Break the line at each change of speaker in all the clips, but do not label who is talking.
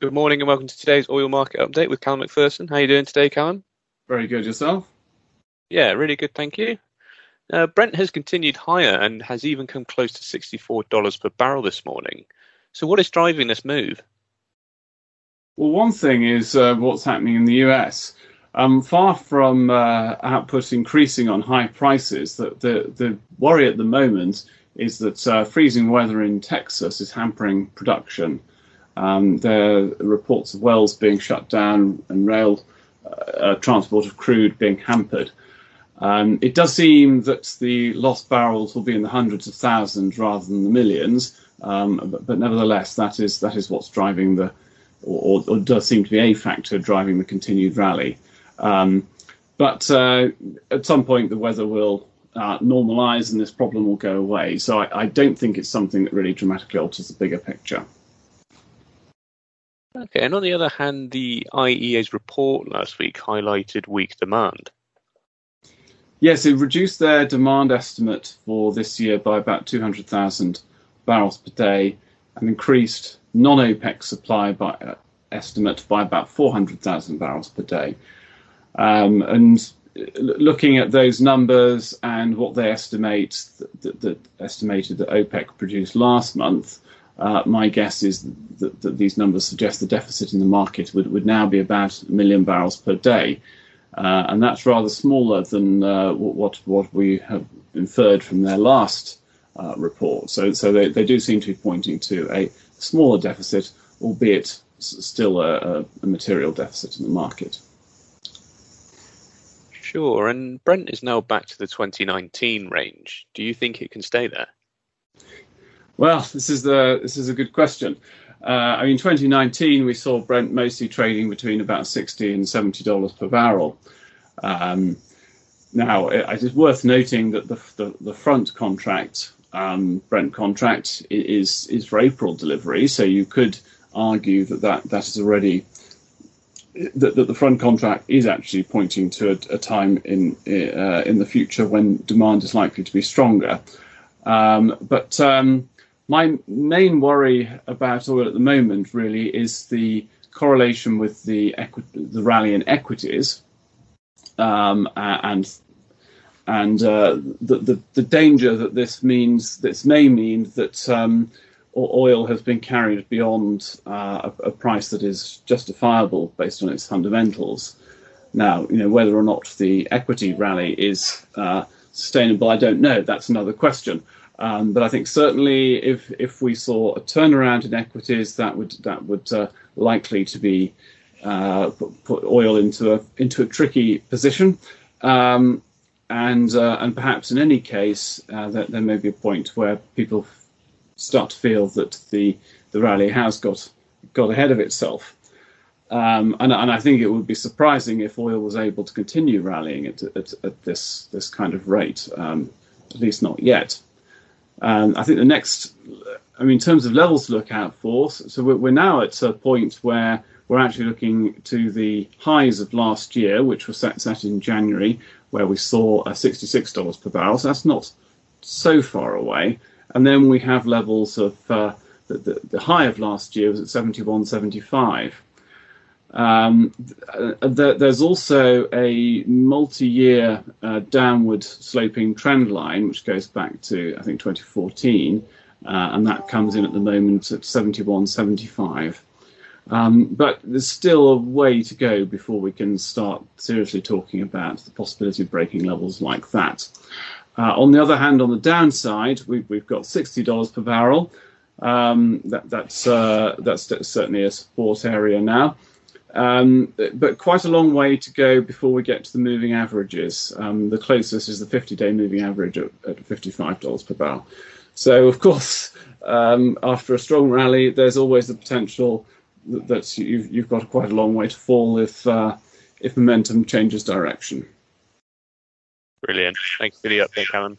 Good morning and welcome to today's oil market update with Callum McPherson. How are you doing today, Callum?
Very good. Yourself?
Yeah, really good, thank you. Uh, Brent has continued higher and has even come close to $64 per barrel this morning. So, what is driving this move?
Well, one thing is uh, what's happening in the US. Um, far from uh, output increasing on high prices, the, the, the worry at the moment is that uh, freezing weather in Texas is hampering production. Um, there are reports of wells being shut down and rail uh, transport of crude being hampered. Um, it does seem that the lost barrels will be in the hundreds of thousands rather than the millions, um, but, but, nevertheless, that is that is what's driving the, or, or, does seem to be a factor driving the continued rally. Um, but uh, at some point, the weather will uh, normalize and this problem will go away. So I, I don't think it's something that really dramatically alters the bigger picture.
Okay, and on the other hand, the IEA's report last week highlighted weak demand.
Yes, it reduced their demand estimate for this year by about 200,000 barrels per day and increased non OPEC supply by, uh, estimate by about 400,000 barrels per day. Um, and looking at those numbers and what they estimate that estimated that OPEC produced last month, uh, my guess is that, that, these numbers suggest the deficit in the market would, would now be about a million barrels per day. Uh, and that's rather smaller than uh, what, what we have inferred from their last uh, report. So, so they, they do seem to be pointing to a smaller deficit, albeit still a, a material deficit in the market.
Sure, and Brent is now back to the 2019 range. Do you think it can stay there?
Well, this is the this is a good question. Uh, I mean, 2019 we saw Brent mostly trading between about 60 and 70 dollars per barrel. Um, now, it is worth noting that the the, the front contract, um, Brent contract, is is for April delivery, so you could argue that that, that is already that, that the front contract is actually pointing to a, a time in uh, in the future when demand is likely to be stronger. Um, but um, my main worry about oil at the moment really is the correlation with the equi- the rally in equities, um, and and uh, the, the, the danger that this means this may mean that um, oil has been carried beyond uh, a, a, price that is justifiable based on its fundamentals. Now, you know whether or not the equity rally is uh, sustainable, I don't know. That's another question. Um, but I think certainly if if we saw a turnaround in equities, that would that would uh, likely to be uh, put, oil into a into a tricky position, um, and uh, and perhaps in any case uh, that there may be a point where people start to feel that the the rally has got got ahead of itself. Um, and, and, I think it would be surprising if oil was able to continue rallying at, at, at this this kind of rate, um, at least not yet. Um, I think the next, I mean, in terms of levels to look out for, so we're, we're, now at a point where we're actually looking to the highs of last year, which were set, set in January, where we saw a $66 per barrel. So that's not so far away. And then we have levels of uh, the, the, the, high of last year was at 71.75. Um, there's also a multi-year uh, downward sloping trend line, which goes back to I think 2014, uh, and that comes in at the moment at 71.75. Um, but there's still a way to go before we can start seriously talking about the possibility of breaking levels like that. Uh, on the other hand, on the downside, we've, we've got $60 per barrel. Um, that, that's, uh, that's certainly a support area now. Um, but quite a long way to go before we get to the moving averages. Um, the closest is the 50 day moving average at, at $55 per barrel. So, of course, um, after a strong rally, there's always the potential that, that you've, you've, got quite a long way to fall if, uh, if momentum changes direction.
Brilliant. Thanks for the update, Alan.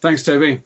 Thanks, Toby.